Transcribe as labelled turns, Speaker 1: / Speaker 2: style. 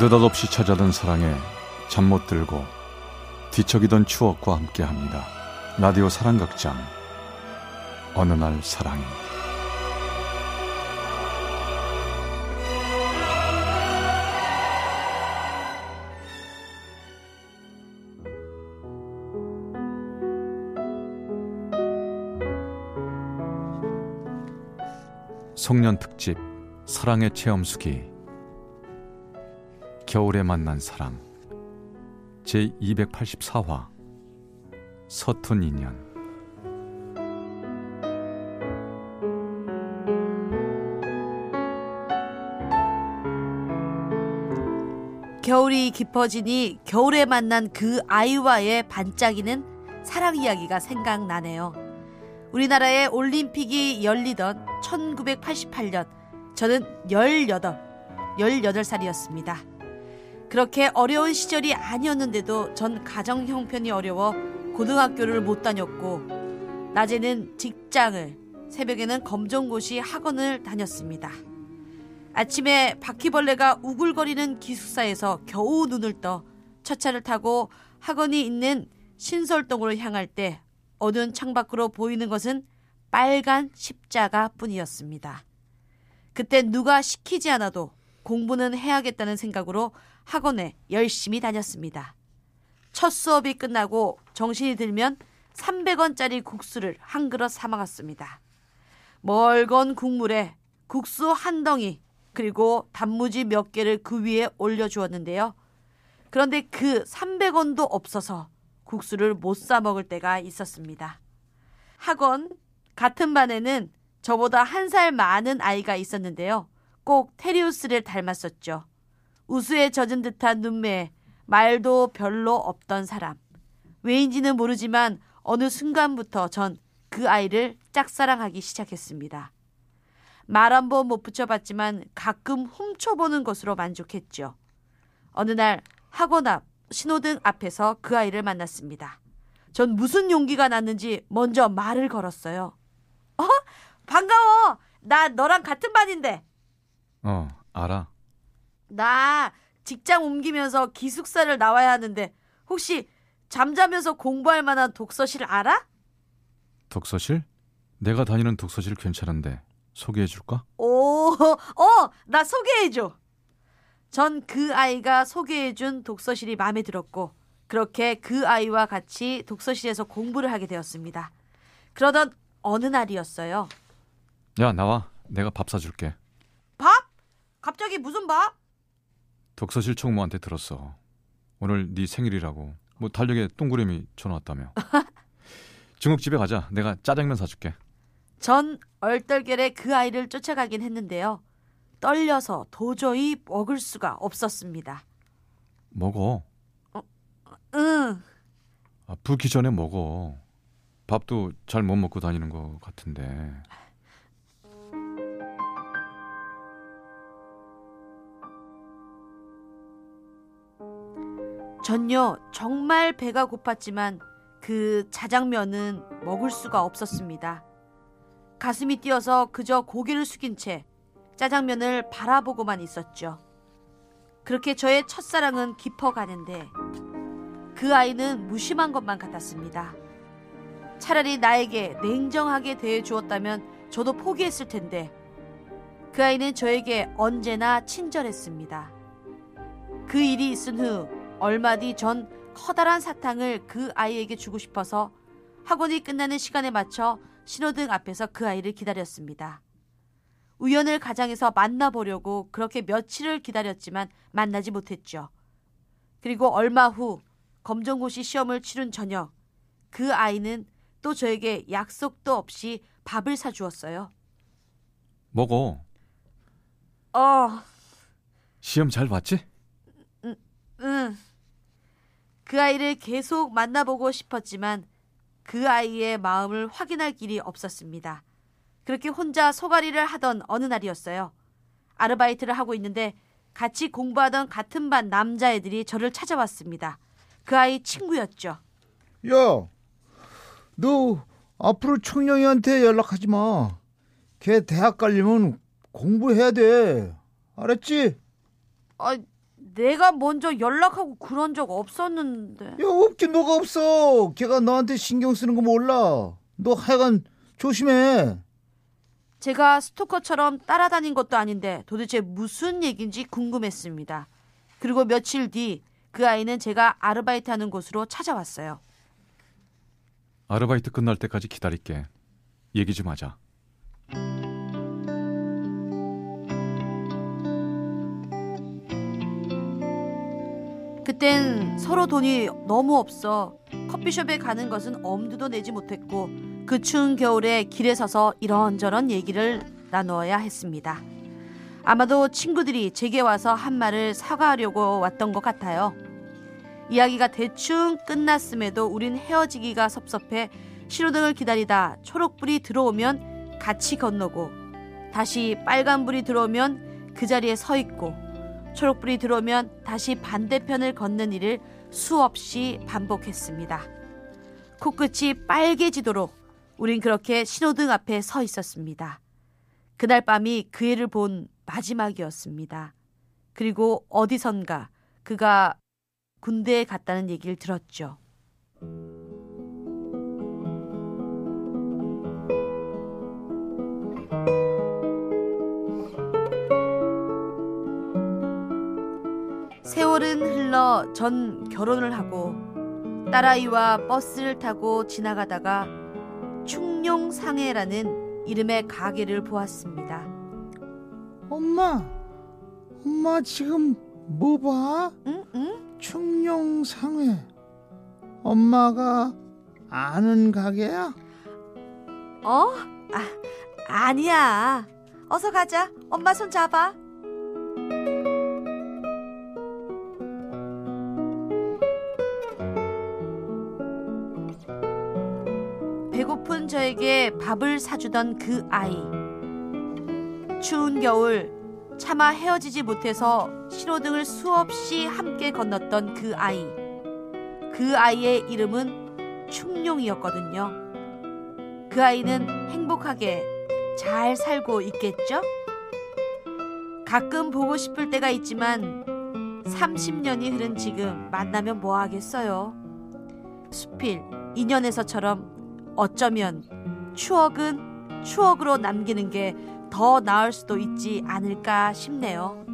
Speaker 1: 느닷없이 찾아든 사랑에 잠 못 들고 뒤척이던 추억과 함께합니다. 라디오 사랑극장. 어느 날 사랑이 송년 특집 사랑의 체험수기 겨울에 만난 사랑 제 284화 서툰 인연
Speaker 2: 겨울이 깊어지니 겨울에 만난 그 아이와의 반짝이는 사랑 이야기가 생각나네요. 우리나라의 올림픽이 열리던 1988년 저는 18, 18살이었습니다. 그렇게 어려운 시절이 아니었는데도 전 가정 형편이 어려워 고등학교를 못 다녔고 낮에는 직장을 새벽에는 검정고시 학원을 다녔습니다. 아침에 바퀴벌레가 우글거리는 기숙사에서 겨우 눈을 떠 첫 차를 타고 학원이 있는 신설동으로 향할 때 어두운 창밖으로 보이는 것은 빨간 십자가 뿐이었습니다. 그때 누가 시키지 않아도 공부는 해야겠다는 생각으로 학원에 열심히 다녔습니다. 첫 수업이 끝나고 정신이 들면 300원짜리 국수를 한 그릇 사 먹었습니다. 멀건 국물에 국수 한 덩이 그리고 단무지 몇 개를 그 위에 올려주었는데요. 그런데 그 300원도 없어서 국수를 못 사 먹을 때가 있었습니다. 학원 같은 반에는 저보다 한 살 많은 아이가 있었는데요. 꼭 테리우스를 닮았었죠. 우수에 젖은 듯한 눈매, 말도 별로 없던 사람. 왜인지는 모르지만 어느 순간부터 전 그 아이를 짝사랑하기 시작했습니다. 말 한 번 못 붙여봤지만 가끔 훔쳐보는 것으로 만족했죠. 어느 날 학원 앞 신호등 앞에서 그 아이를 만났습니다. 전 무슨 용기가 났는지 먼저 말을 걸었어요. 어? 반가워! 나 너랑 같은 반인데.
Speaker 1: 어 알아
Speaker 2: 나 직장 옮기면서 기숙사를 나와야 하는데 혹시 잠자면서 공부할 만한 독서실 알아?
Speaker 1: 독서실? 내가 다니는 독서실 괜찮은데 소개해 줄까?
Speaker 2: 오, 어, 나 소개해 줘. 전 그 아이가 소개해 준 독서실이 마음에 들었고, 그렇게 그 아이와 같이 독서실에서 공부를 하게 되었습니다. 그러던 어느 날이었어요.
Speaker 1: 야 나와 내가 밥 사줄게
Speaker 2: 밥? 갑자기 무슨 밥?
Speaker 1: 독서실 총무한테 들었어. 오늘 네 생일이라고. 뭐 달력에 동그라미 쳐놨다며. 중국집에 가자. 내가 짜장면 사줄게.
Speaker 2: 전 얼떨결에 그 아이를 쫓아가긴 했는데요. 떨려서 도저히 먹을 수가 없었습니다.
Speaker 1: 먹어.
Speaker 2: 응,
Speaker 1: 아, 붓기 전에 먹어. 밥도 잘 못 먹고 다니는 것 같은데
Speaker 2: 전요 정말 배가 고팠지만 그 자장면은 먹을 수가 없었습니다. 가슴이 뛰어서 그저 고개를 숙인 채 짜장면을 바라보고만 있었죠. 그렇게 저의 첫사랑은 깊어가는데 그 아이는 무심한 것만 같았습니다. 차라리 나에게 냉정하게 대해 주었다면 저도 포기했을 텐데 그 아이는 저에게 언제나 친절했습니다. 그 일이 있은 후 얼마 뒤 전 커다란 사탕을 그 아이에게 주고 싶어서 학원이 끝나는 시간에 맞춰 신호등 앞에서 그 아이를 기다렸습니다. 우연을 가장해서 만나보려고 그렇게 며칠을 기다렸지만 만나지 못했죠. 그리고 얼마 후 검정고시 시험을 치른 저녁 그 아이는 또 저에게 약속도 없이 밥을 사주었어요.
Speaker 1: 먹어
Speaker 2: 어,
Speaker 1: 시험 잘 봤지?
Speaker 2: 응. 그 아이를 계속 만나보고 싶었지만 그 아이의 마음을 확인할 길이 없었습니다. 그렇게 혼자 소가리를 하던 어느 날이었어요. 아르바이트를 하고 있는데 같이 공부하던 같은 반 남자애들이 저를 찾아왔습니다. 그 아이 친구였죠.
Speaker 3: 야, 너 앞으로 청룡이한테 연락하지 마. 걔 대학 가려면 공부해야 돼. 알았지?
Speaker 2: 아, 내가 먼저 연락하고 그런 적 없었는데.
Speaker 3: 야 없긴 뭐가 없어. 걔가 너한테 신경 쓰는 거 몰라. 너 하여간 조심해.
Speaker 2: 제가 스토커처럼 따라다닌 것도 아닌데 도대체 무슨 얘기인지 궁금했습니다. 그리고 며칠 뒤 그 아이는 제가 아르바이트 하는 곳으로 찾아왔어요.
Speaker 1: 아르바이트 끝날 때까지 기다릴게. 얘기 좀 하자.
Speaker 2: 그땐 서로 돈이 너무 없어 커피숍에 가는 것은 엄두도 내지 못했고 그 추운 겨울에 길에 서서 이런저런 얘기를 나누어야 했습니다. 아마도 친구들이 제게 와서 한 말을 사과하려고 왔던 것 같아요. 이야기가 대충 끝났음에도 우린 헤어지기가 섭섭해 신호등을 기다리다 초록불이 들어오면 같이 건너고 다시 빨간불이 들어오면 그 자리에 서 있고 초록불이 들어오면 다시 반대편을 걷는 일을 수없이 반복했습니다. 코끝이 빨개지도록 우린 그렇게 신호등 앞에 서 있었습니다. 그날 밤이 그 애를 본 마지막이었습니다. 그리고 어디선가 그가 군대에 갔다는 얘기를 들었죠. 세월은 흘러 전 결혼을 하고 딸아이와 버스를 타고 지나가다가 충룡 상해라는 이름의 가게를 보았습니다.
Speaker 3: 엄마, 엄마 지금 뭐 봐?
Speaker 2: 응? 응?
Speaker 3: 충룡상회. 엄마가 아는 가게야?
Speaker 2: 어? 아, 아니야. 어서 가자. 엄마 손 잡아. 배고픈 저에게 밥을 사주던 그 아이. 추운 겨울 차마 헤어지지 못해서 신호등을 수없이 함께 건넜던 그 아이. 그 아이의 이름은 충룡이었거든요. 그 아이는 행복하게 잘 살고 있겠죠? 가끔 보고 싶을 때가 있지만 30년이 흐른 지금 만나면 뭐 하겠어요? 수필 인연에서처럼 어쩌면 추억은 추억으로 남기는 게 더 나을 수도 있지 않을까 싶네요.